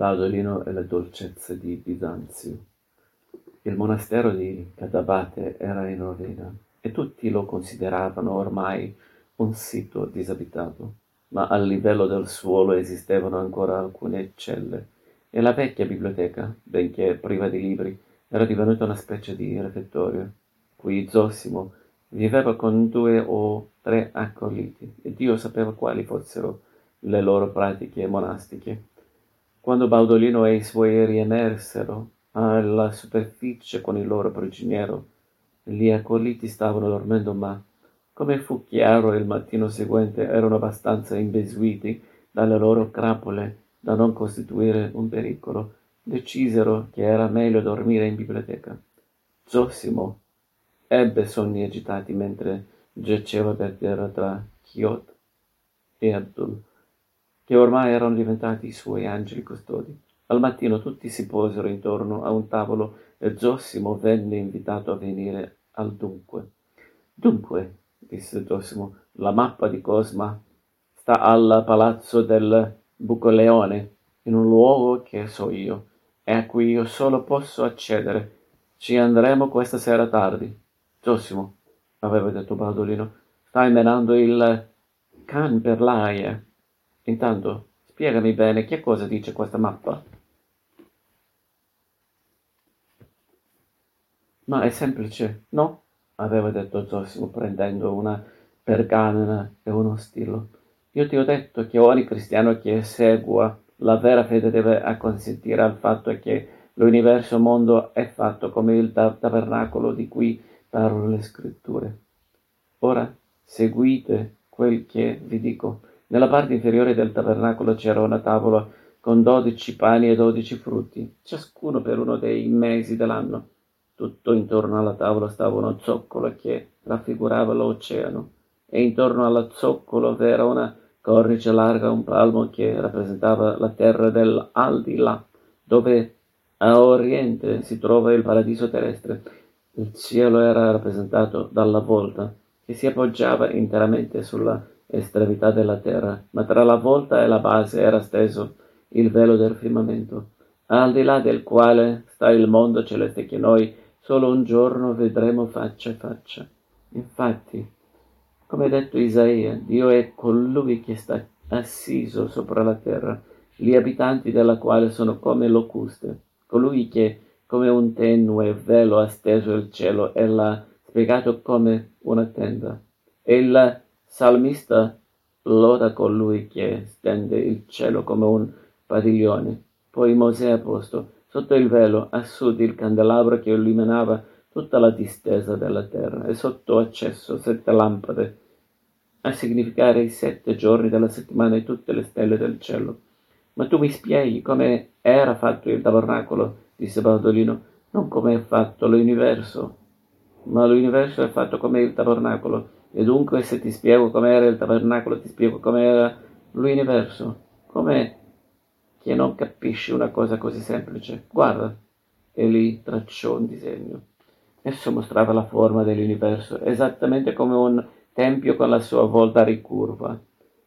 Baudolino e le dolcezze di Bisanzio. Il monastero di Cadabate era in rovina e tutti lo consideravano ormai un sito disabitato, ma al livello del suolo esistevano ancora alcune celle e la vecchia biblioteca, benché priva di libri, era divenuta una specie di refettorio. Qui Zosimo viveva con due o tre accoliti e Dio sapeva quali fossero le loro pratiche monastiche. Quando Baudolino e i suoi riemersero alla superficie con il loro prigioniero, gli accoliti stavano dormendo, ma come fu chiaro il mattino seguente erano abbastanza imbesuiti dalle loro crapole da non costituire un pericolo, decisero che era meglio dormire in biblioteca. Zosimo ebbe sogni agitati mentre giaceva per terra tra Chiot e Abdul, che ormai erano diventati i suoi angeli custodi. Al mattino tutti si posero intorno a un tavolo e Zosimo venne invitato a venire al dunque. Dunque, disse Zosimo, la mappa di Cosma sta al palazzo del Bucoleone, in un luogo che so io, e a cui io solo posso accedere. Ci andremo questa sera tardi. Zosimo, aveva detto Baldolino, stai menando il can per l'aia. Intanto, spiegami bene che cosa dice questa mappa. Ma è semplice, no? aveva detto Zosimo prendendo una pergamena e uno stilo. Io ti ho detto che ogni cristiano che segua la vera fede deve acconsentire al fatto che l'universo mondo è fatto come il tabernacolo di cui parlano le scritture. Ora seguite quel che vi dico. Nella parte inferiore del tabernacolo c'era una tavola con dodici pani e dodici frutti, ciascuno per uno dei mesi dell'anno. Tutto intorno alla tavola stava uno zoccolo che raffigurava l'oceano e intorno allo zoccolo v'era una cornice larga un palmo che rappresentava la terra dell'aldilà, dove a oriente si trova il paradiso terrestre. Il cielo era rappresentato dalla volta, che si appoggiava interamente sulla estremità della terra, ma tra la volta e la base era steso il velo del firmamento, al di là del quale sta il mondo celeste che noi solo un giorno vedremo faccia a faccia. Infatti, come detto Isaia, Dio è colui che sta assiso sopra la terra, gli abitanti della quale sono come locuste, colui che come un tenue velo ha steso il cielo e l'ha spiegato come una tenda. E il salmista loda colui che stende il cielo come un padiglione. Poi Mosè ha posto sotto il velo a sud il candelabro che illuminava tutta la distesa della terra e sotto accesso sette lampade a significare i sette giorni della settimana e tutte le stelle del cielo. Ma tu mi spieghi come era fatto il tabernacolo, disse Baldolino, non come è fatto l'universo. Ma l'universo è fatto come il tabernacolo, e dunque se ti spiego com'era il tabernacolo, ti spiego com'era l'universo. Come che non capisci una cosa così semplice. Guarda. E lì tracciò un disegno. Esso mostrava la forma dell'universo, esattamente come un tempio con la sua volta ricurva,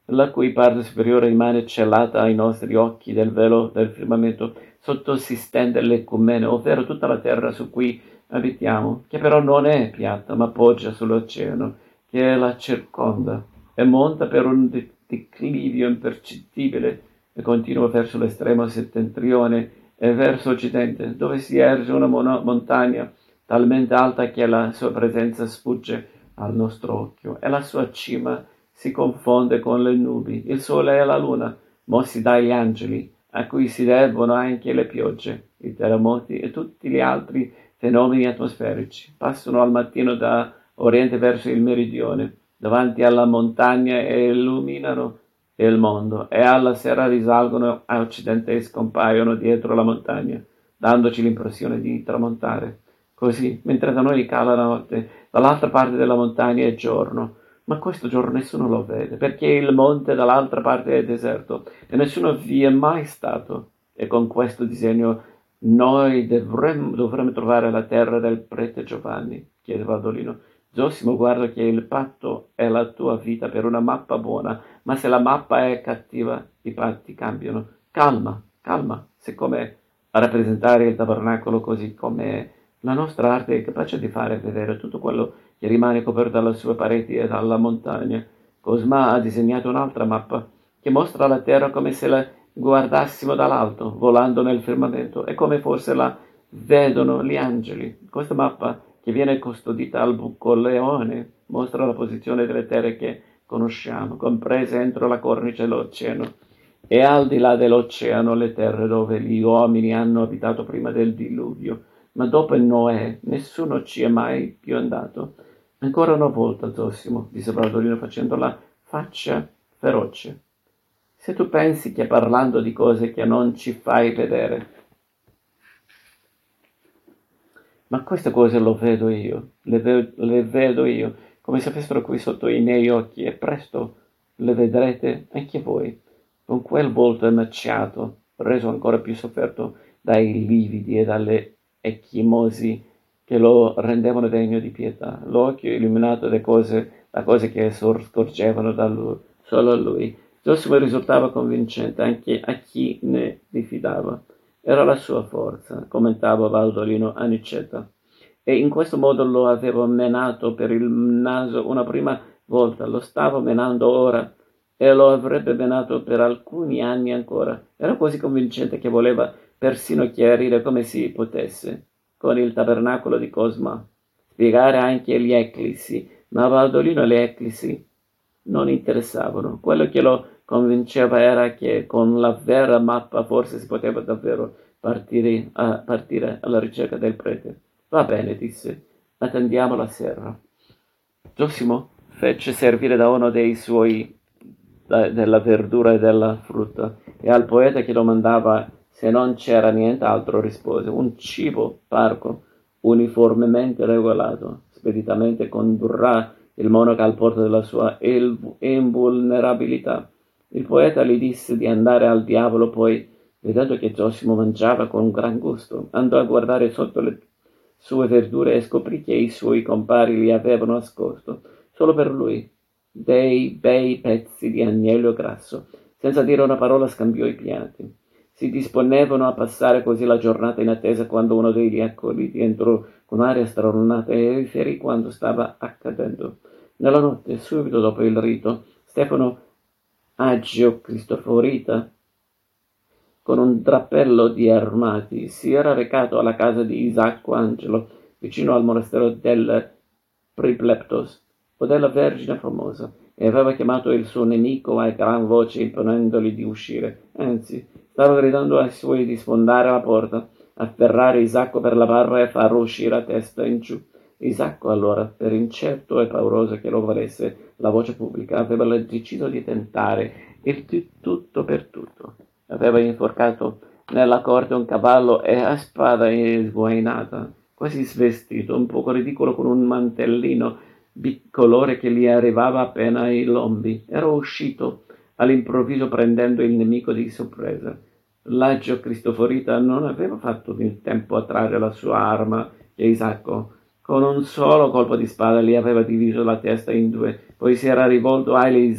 la cui parte superiore rimane celata ai nostri occhi del velo del firmamento. Sotto si stende l'ecumene, ovvero tutta la terra su cui abitiamo, che però non è piatta, ma poggia sull'oceano, che la circonda, e monta per un declivio impercettibile e continua verso l'estremo settentrione e verso occidente, dove si erge una montagna talmente alta che la sua presenza sfugge al nostro occhio e la sua cima si confonde con le nubi, il sole e la luna, mossi dagli angeli, a cui si debbono anche le piogge, i terremoti e tutti gli altri fenomeni atmosferici. Passano al mattino da oriente verso il meridione, davanti alla montagna e illuminano il mondo e alla sera risalgono a occidente e scompaiono dietro la montagna, dandoci l'impressione di tramontare. Così, mentre da noi cala la notte, dall'altra parte della montagna è giorno, ma questo giorno nessuno lo vede, perché il monte dall'altra parte è deserto e nessuno vi è mai stato. E con questo disegno noi dovremmo, dovremmo trovare la terra del prete Giovanni, chiede Valdolino. Zosimo, guarda che il patto è la tua vita per una mappa buona, ma se la mappa è cattiva, i patti cambiano. Calma, calma, siccome rappresentare il tabernacolo così come la nostra arte è capace di fare vedere tutto quello che rimane coperto dalle sue pareti e dalla montagna. Cosma ha disegnato un'altra mappa che mostra la terra come se la guardassimo dall'alto, volando nel firmamento, e come forse la vedono gli angeli. Questa mappa, che viene custodita al Bucoleone, mostra la posizione delle terre che conosciamo, comprese entro la cornice dell'oceano e al di là dell'oceano le terre dove gli uomini hanno abitato prima del diluvio. Ma dopo Noè nessuno ci è mai più andato. Ancora una volta, Zosimo, disse Bradolino facendo la faccia feroce. Se tu pensi che parlando di cose che non ci fai vedere. Ma queste cose lo vedo io, le, ve- le vedo io, come se fossero qui sotto i miei occhi, e presto le vedrete anche voi con quel volto emmacciato, reso ancora più sofferto dai lividi e dalle ecchimosi che lo rendevano degno di pietà, l'occhio illuminato da cose, cose che scorgevano da lui, solo a lui. Zosimo risultava convincente anche a chi ne diffidava. Era la sua forza, commentava Valdolino Anicetta. E in questo modo lo avevo menato per il naso una prima volta, lo stavo menando ora e lo avrebbe menato per alcuni anni ancora. Era così convincente che voleva persino chiarire come si potesse con il tabernacolo di Cosma, spiegare anche gli eclissi, ma a Valdolino le eclissi non interessavano. Quello che lo convinceva era che con la vera mappa forse si poteva davvero partire, a, partire alla ricerca del prete. Va bene, disse, attendiamo la sera. Giosimo fece servire da uno dei suoi della verdura e della frutta, e al poeta che domandava se non c'era nient'altro rispose un cibo parco, uniformemente regolato, speditamente condurrà il monaco al porto della sua invulnerabilità. Il poeta gli disse di andare al diavolo, poi, vedendo che Zosimo mangiava con gran gusto, andò a guardare sotto le sue verdure e scoprì che i suoi compari gli avevano nascosto, solo per lui, dei bei pezzi di agnello grasso. Senza dire una parola scambiò i piatti. Si disponevano a passare così la giornata in attesa quando uno degli accoliti entrò con aria stralunata e riferì quanto stava accadendo. Nella notte, subito dopo il rito, Stefano Agio Cristoforita, con un drappello di armati, si era recato alla casa di Isacco Angelo, vicino al monastero del Pripleptos, o della Vergine famosa, e aveva chiamato il suo nemico a gran voce imponendogli di uscire. Anzi, stava gridando ai suoi di sfondare la porta, afferrare Isacco per la barra e farlo uscire a testa in giù. Isacco allora, per incerto e pauroso che lo valesse la voce pubblica, aveva deciso di tentare il tutto per tutto. Aveva inforcato nella corte un cavallo e a spada sguainata, quasi svestito, un poco ridicolo con un mantellino bicolore che gli arrivava appena ai lombi. Era uscito all'improvviso prendendo il nemico di sorpresa. L'aggio Cristoforita non aveva fatto in tempo a trarre la sua arma che Isacco con un solo colpo di spada gli aveva diviso la testa in due, poi si era rivolto agli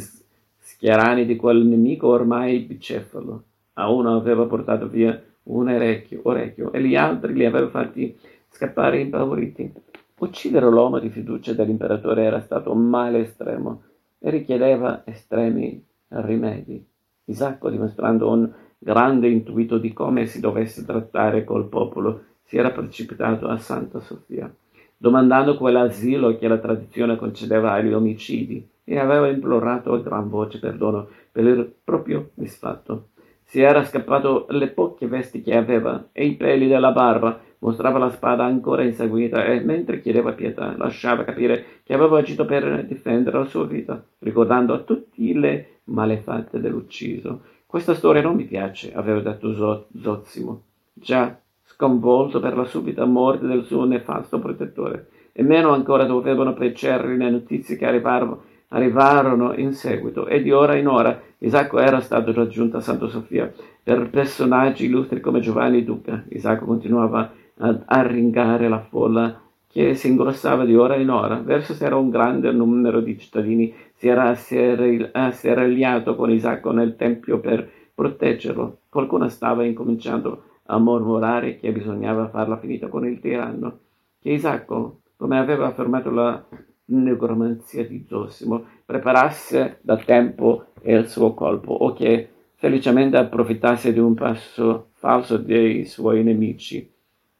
schierani di quel nemico ormai bicefalo. A uno aveva portato via un orecchio, orecchio e gli altri li aveva fatti scappare impauriti. Uccidere l'uomo di fiducia dell'imperatore era stato un male estremo e richiedeva estremi rimedi. Isacco, dimostrando un grande intuito di come si dovesse trattare col popolo, si era precipitato a Santa Sofia, domandando quell'asilo che la tradizione concedeva agli omicidi, e aveva implorato a gran voce perdono per il proprio misfatto. Si era scappato le poche vesti che aveva e i peli della barba mostrava la spada ancora inseguita e, mentre chiedeva pietà, lasciava capire che aveva agito per difendere la sua vita, ricordando a tutti le malefatte dell'ucciso. Questa storia non mi piace, aveva detto Zozimo, già sconvolto per la subita morte del suo nefasto protettore, e meno ancora dovevano piacergli le notizie che arrivarono, arrivarono in seguito, e di ora in ora Isacco era stato raggiunto a Santa Sofia per personaggi illustri come Giovanni Duca. Isacco continuava ad arringare la folla che si ingrossava di ora in ora. Verso sera un grande numero di cittadini si era asserragliato con Isacco nel tempio per proteggerlo. Qualcuno stava incominciando a mormorare che bisognava farla finita con il tiranno, che Isacco, come aveva affermato la negromanzia di Zosimo, preparasse da tempo il suo colpo o che felicemente approfittasse di un passo falso dei suoi nemici.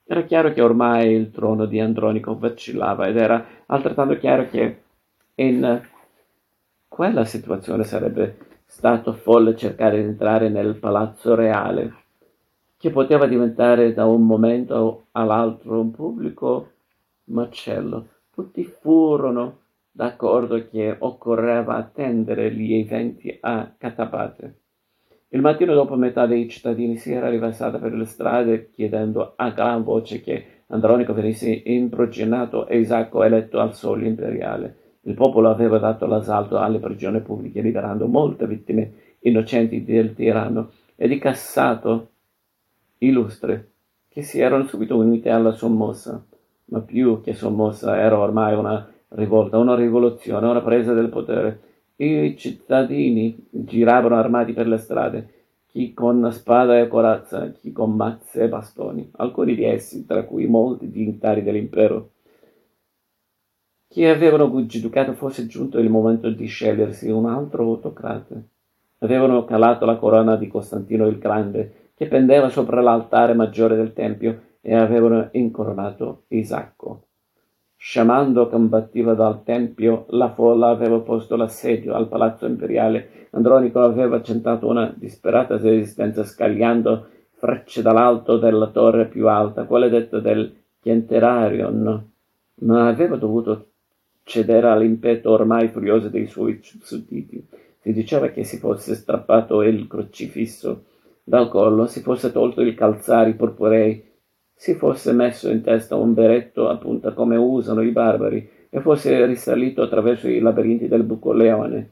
Era chiaro che ormai il trono di Andronico vacillava ed era altrettanto chiaro che in quella situazione sarebbe stato folle cercare di entrare nel palazzo reale, che poteva diventare da un momento all'altro un pubblico macello. Tutti furono d'accordo che occorreva attendere gli eventi a Catapate. Il mattino dopo metà dei cittadini si era riversata per le strade chiedendo a gran voce che Andronico venisse imprigionato e Isacco eletto al sole imperiale. Il popolo aveva dato l'assalto alle prigioni pubbliche, liberando molte vittime innocenti del tiranno e di cassato illustre, che si erano subito unite alla sommossa. Ma più che sommossa era ormai una rivolta, una rivoluzione, una presa del potere. I cittadini giravano armati per le strade, chi con spada e corazza, chi con mazze e bastoni, alcuni di essi, tra cui molti dignitari dell'impero, che avevano giudicato fosse giunto il momento di scegliersi un altro autocrate. Avevano calato la corona di Costantino il Grande, che pendeva sopra l'altare maggiore del Tempio, e avevano incoronato Isacco. Sciamando combattiva dal Tempio, la folla aveva posto l'assedio al palazzo imperiale. Andronico aveva tentato una disperata resistenza scagliando frecce dall'alto della torre più alta, quella detta del Chienterarion, ma aveva dovuto cedere all'impeto ormai furioso dei suoi sudditi. Si diceva che si fosse strappato il crocifisso dal collo, si fosse tolto il calzari purpurei, si fosse messo in testa un berretto a punta come usano i barbari e fosse risalito attraverso i labirinti del bucoleone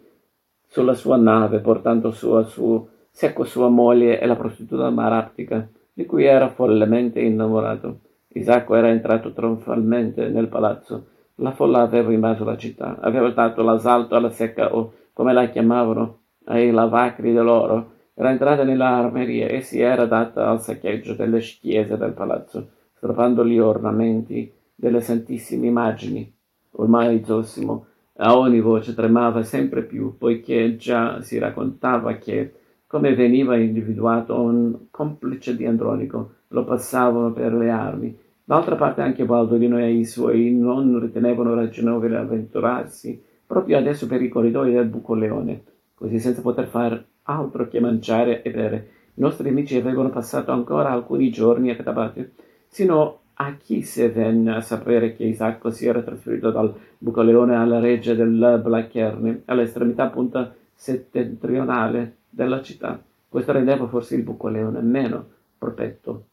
sulla sua nave, portando su a su secco sua moglie e la prostituta maraptica, di cui era follemente innamorato. Isacco era entrato trionfalmente nel palazzo la folla aveva invaso la città, aveva dato l'assalto alla secca o, come la chiamavano, ai lavacri dell'oro, era entrata nella armeria e si era data al saccheggio delle chiese del palazzo, strappando gli ornamenti delle santissime immagini. Ormai Zosimo a ogni voce tremava sempre più, poiché già si raccontava che, come veniva individuato un complice di Andronico, lo passavano per le armi D'altra parte anche Baldolino e i suoi non ritenevano ragionevole avventurarsi proprio adesso per i corridoi del Bucoleone, così senza poter far altro che mangiare e bere. I nostri amici avevano passato ancora alcuni giorni a Catabate, sino a chi se venne a sapere che Isacco si era trasferito dal Bucoleone alla reggia del Blackerne, all'estremità appunto settentrionale della città. Questo rendeva forse il Bucoleone meno protetto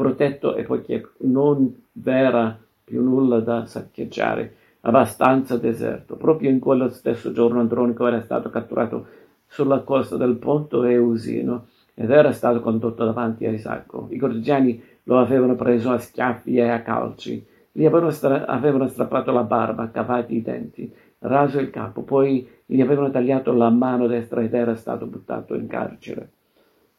protetto e poiché non v'era più nulla da saccheggiare, abbastanza deserto. Proprio in quello stesso giorno Andronico era stato catturato sulla costa del Ponto Eusino ed era stato condotto davanti a Isacco. I cortigiani lo avevano preso a schiaffi e a calci, gli avevano, stra- avevano strappato la barba, cavati i denti, raso il capo, poi gli avevano tagliato la mano destra ed era stato buttato in carcere.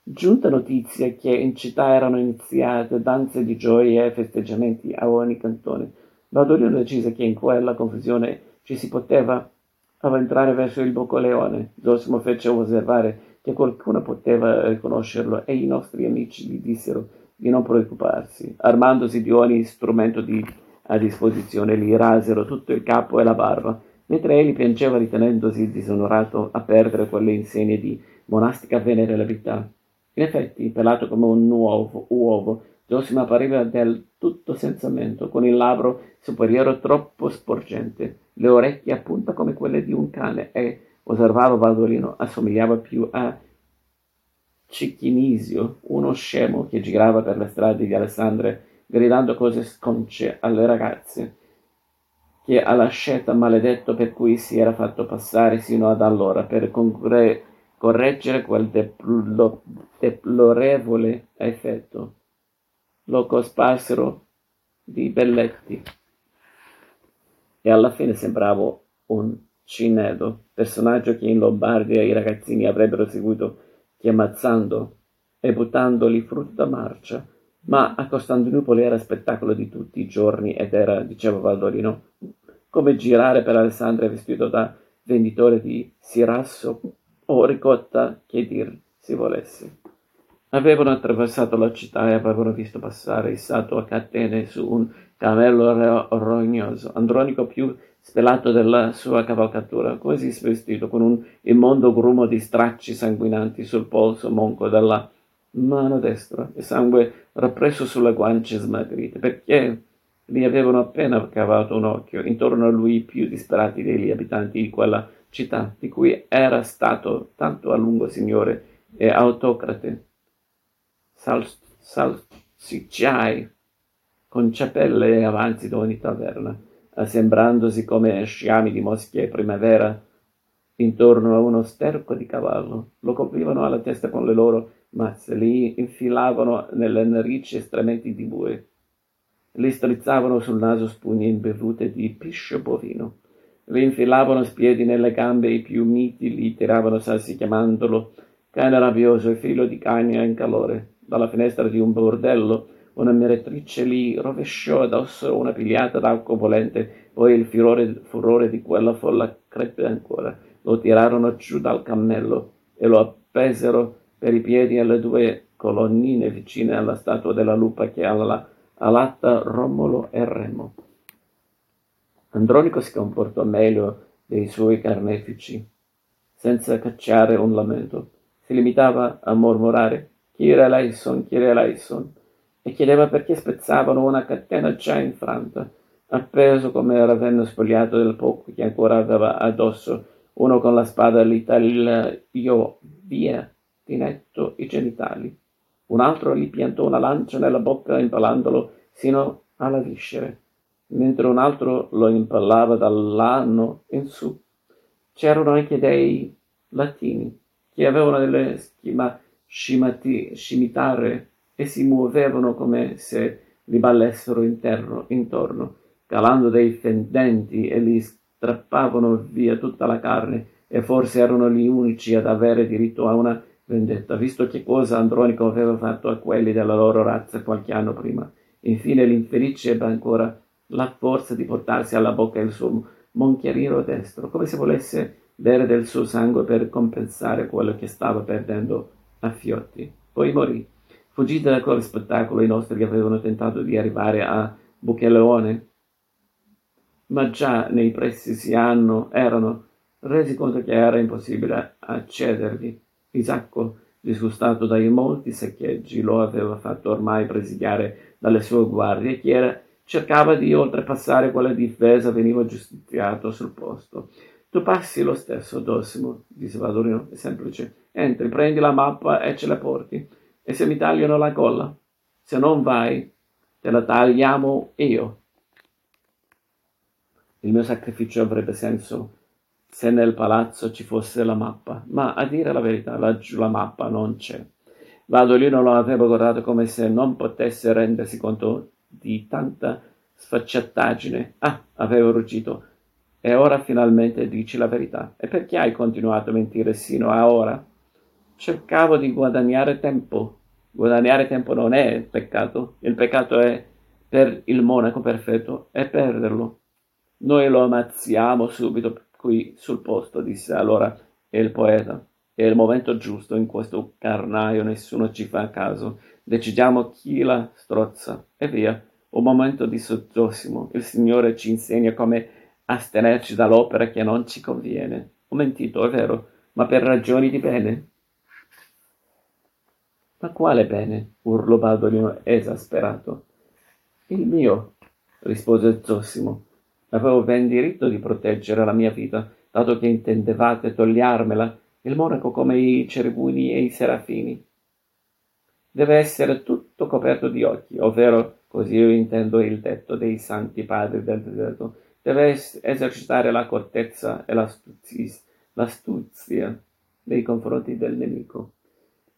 Giunta notizia che in città erano iniziate danze di gioia e festeggiamenti a ogni cantone, Baudolino decise che in quella confusione ci si poteva avventrare verso il Boccoleone. Zosimo fece osservare che qualcuno poteva riconoscerlo e i nostri amici gli dissero di non preoccuparsi. Armandosi di ogni strumento di, a disposizione, gli rasero tutto il capo e la barba, mentre egli piangeva ritenendosi disonorato a perdere quelle insegne di monastica venerabilità. In effetti, pelato come un uovo, uovo Zosimo appariva del tutto senza mento, con il labbro superiore troppo sporgente, le orecchie a punta come quelle di un cane e, osservava Baldolino, assomigliava più a Cicchinisio, uno scemo che girava per le strade di Alessandria gridando cose sconce alle ragazze, che alla scelta maledetto per cui si era fatto passare sino ad allora per congre- correggere quel deplo- deplorevole effetto. Lo cosparsero di Belletti e alla fine sembrava un Cinedo, personaggio che in Lombardia i ragazzini avrebbero seguito chiamazzando e buttandoli frutta marcia, ma a Costantinopoli era spettacolo di tutti i giorni ed era, diceva Valdorino, come girare per Alessandria vestito da venditore di sirasso o ricotta, che dir si volesse. Avevano attraversato la città e avevano visto passare issato a catene su un camello rognoso, Andronico più spelato della sua cavalcatura, quasi svestito, con un immondo grumo di stracci sanguinanti sul polso monco della mano destra e sangue rappresso sulle guance smagrite, perché gli avevano appena cavato un occhio intorno a lui i più disperati degli abitanti di quella città, di cui era stato tanto a lungo signore e autocrate sal- salsicciai con ciapelle e avanzi d'ogni taverna, assembrandosi come sciami di moschie primavera intorno a uno sterco di cavallo. Lo coprivano alla testa con le loro mazze, li infilavano nelle narici strementi di bue, li strizzavano sul naso spugne imbevute di piscio bovino, li infilavano spiedi nelle gambe i più miti, li tiravano sassi chiamandolo cane rabbioso e filo di cagna in calore dalla finestra di un bordello, una meretrice li rovesciò addosso una pigliata d'acqua volente, poi il furore, furore di quella folla creppe ancora. Lo tirarono giù dal cammello e lo appesero per i piedi alle due colonnine vicine alla statua della lupa che alla alatta Romolo e Remo. Andronico si comportò meglio dei suoi carnefici, senza cacciare un lamento. Si limitava a mormorare Kyrie eleison, Kyrie eleison, e chiedeva perché spezzavano una catena già infranta, appeso come era venne spogliato del poco che ancora aveva addosso, uno con la spada gli tagliò via di netto i genitali, un altro gli piantò una lancia nella bocca impalandolo sino alla viscere, mentre un altro lo impallava dall'anno in su. C'erano anche dei latini che avevano delle schima scimati, scimitare e si muovevano come se li ballessero interno, intorno, calando dei fendenti e li strappavano via tutta la carne e forse erano gli unici ad avere diritto a una vendetta, visto che cosa Andronico aveva fatto a quelli della loro razza qualche anno prima. Infine l'infelice ebbe ancora la forza di portarsi alla bocca il suo monchiarino destro, come se volesse bere del suo sangue per compensare quello che stava perdendo a Fiotti. Poi morì. Fuggiti da quel spettacolo, i nostri avevano tentato di arrivare a Bucheleone, ma già nei pressi si hanno, erano resi conto che era impossibile accedervi. Isacco, disgustato dai molti saccheggi, lo aveva fatto ormai presidiare dalle sue guardie, chi era, cercava di oltrepassare quella difesa, veniva giustiziato sul posto. Tu passi lo stesso, Dosimo, disse Vadorino, è semplice. Entri, prendi la mappa e ce la porti. E se mi tagliano la colla? Se non vai, te la tagliamo io. Il mio sacrificio avrebbe senso se nel palazzo ci fosse la mappa, ma a dire la verità, laggiù la mappa non c'è. Vadolino lo aveva guardato come se non potesse rendersi conto di tanta sfacciataggine. Ah, aveva ruggito. E ora finalmente dici la verità. E perché hai continuato a mentire sino a ora? cercavo di guadagnare tempo. Guadagnare tempo non è peccato, il peccato è per il monaco perfetto è perderlo. Noi lo ammazziamo subito qui sul posto, disse allora il poeta. È il momento giusto in questo carnaio, nessuno ci fa caso. Decidiamo chi la strozza e via. Un momento di sozzosimo. Il Signore ci insegna come astenerci dall'opera che non ci conviene. Ho mentito, è vero, ma per ragioni di bene. Ma quale bene? urlò Baldolino esasperato. Il mio, rispose Zossimo. Avevo ben diritto di proteggere la mia vita, dato che intendevate togliarmela, il monaco come i cherubini e i serafini. Deve essere tutto coperto di occhi, ovvero, così io intendo il detto dei santi padri del deserto, deve es- esercitare l'accortezza e l'astuzia nei confronti del nemico.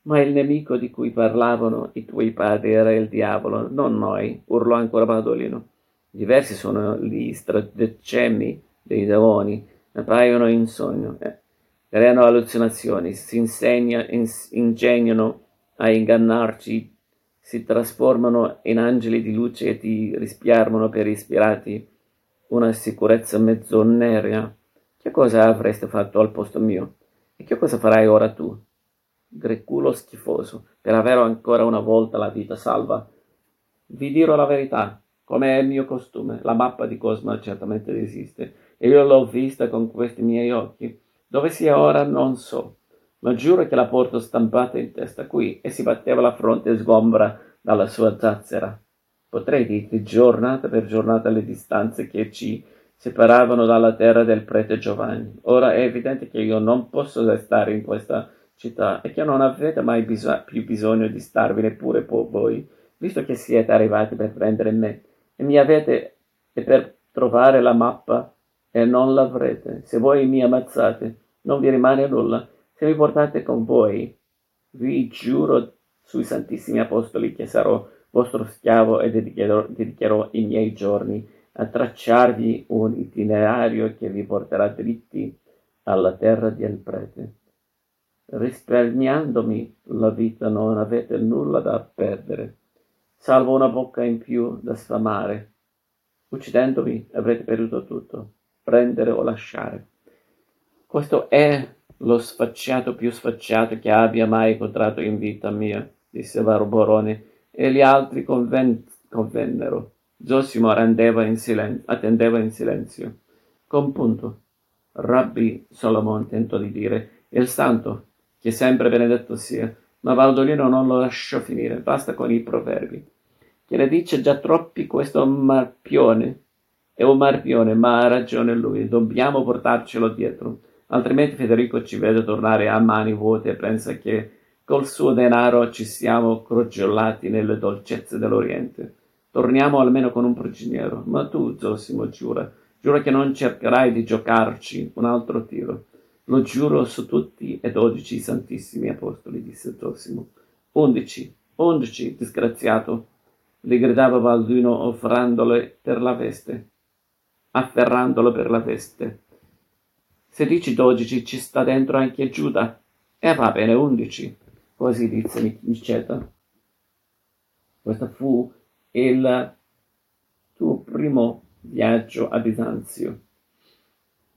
Ma il nemico di cui parlavano i tuoi padri era il diavolo, non noi, urlò ancora Badolino. Diversi sono gli stratagemmi dei demoni, appaiono in sogno, eh, creano allucinazioni, si insegna, ins, ingegnano a ingannarci, si trasformano in angeli di luce e ti risparmiano per ispirarti una sicurezza mezzoneria. Che cosa avresti fatto al posto mio? E che cosa farai ora tu? Greculo schifoso, per avere ancora una volta la vita salva. Vi dirò la verità, come è il mio costume. La mappa di Cosma certamente esiste, e io l'ho vista con questi miei occhi. Dove sia ora non so, ma giuro che la porto stampata in testa qui, e si batteva la fronte sgombra dalla sua zazzera. Potrei dirti giornata per giornata le distanze che ci separavano dalla terra del prete Giovanni. Ora è evidente che io non posso restare in questa città e che non avete mai bis- più bisogno di starvi neppure voi, visto che siete arrivati per prendere me e mi avete e per trovare la mappa e non l'avrete. Se voi mi ammazzate, non vi rimane nulla. Se mi portate con voi, vi giuro sui Santissimi Apostoli che sarò vostro schiavo e dedicherò, dedicherò i miei giorni a tracciarvi un itinerario che vi porterà dritti alla terra del prete. Risparmiandomi la vita non avete nulla da perdere, salvo una bocca in più da sfamare. Uccidendomi avrete perduto tutto, prendere o lasciare. Questo è lo sfacciato più sfacciato che abbia mai incontrato in vita mia, disse Barborone, e gli altri conven- convennero. Zosimo in silen- attendeva in silenzio. Compunto. Rabbi Solomon tentò di dire, il santo, che sempre benedetto sia, ma Baldolino non lo lasciò finire, basta con i proverbi. Che ne dice già troppi questo marpione? È un marpione, ma ha ragione lui, dobbiamo portarcelo dietro, altrimenti Federico ci vede tornare a mani vuote e pensa che col suo denaro ci siamo crogiolati nelle dolcezze dell'Oriente. Torniamo almeno con un prigioniero, ma tu, Zosimo, giura, giura che non cercherai di giocarci un altro tiro. Lo giuro su tutti e dodici santissimi apostoli, disse Zosimo. Undici, undici, disgraziato, gli gridava Balduino offrandole per la veste, afferrandolo per la veste. Se dici dodici ci sta dentro anche Giuda. E va bene, undici. Così disse Niceta. Questo fu il tuo primo viaggio a Bisanzio.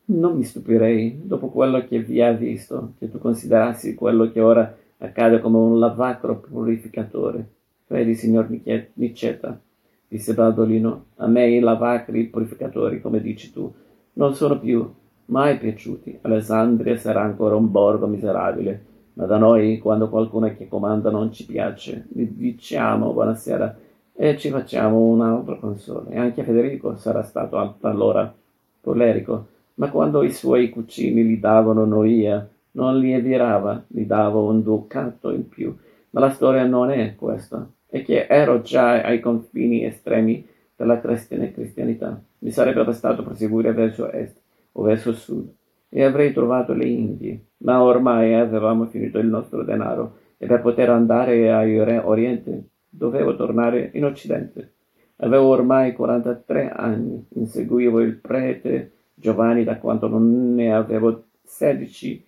Non mi stupirei, dopo quello che vi ha visto, che tu considerassi quello che ora accade come un lavacro purificatore. Credi, signor Niceta, disse Baldolino, a me i lavacri purificatori, come dici tu, non sono più mai piaciuti. Alessandria sarà ancora un borgo miserabile, ma da noi, quando qualcuno che comanda non ci piace, gli diciamo buonasera e ci facciamo un altro console. Anche Federico sarà stato allora collerico ma quando i suoi cucini gli davano noia, non li evirava, gli davo un ducato in più. Ma la storia non è questa, è che ero già ai confini estremi della cristianità. Mi sarebbe bastato proseguire verso est o verso sud e avrei trovato le Indie, ma ormai avevamo finito il nostro denaro e per poter andare a Oriente dovevo tornare in Occidente. Avevo ormai 43 anni, inseguivo il prete Giovanni da quando non ne avevo sedici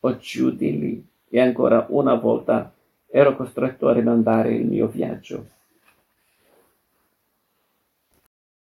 o giù lì e ancora una volta ero costretto a rimandare il mio viaggio.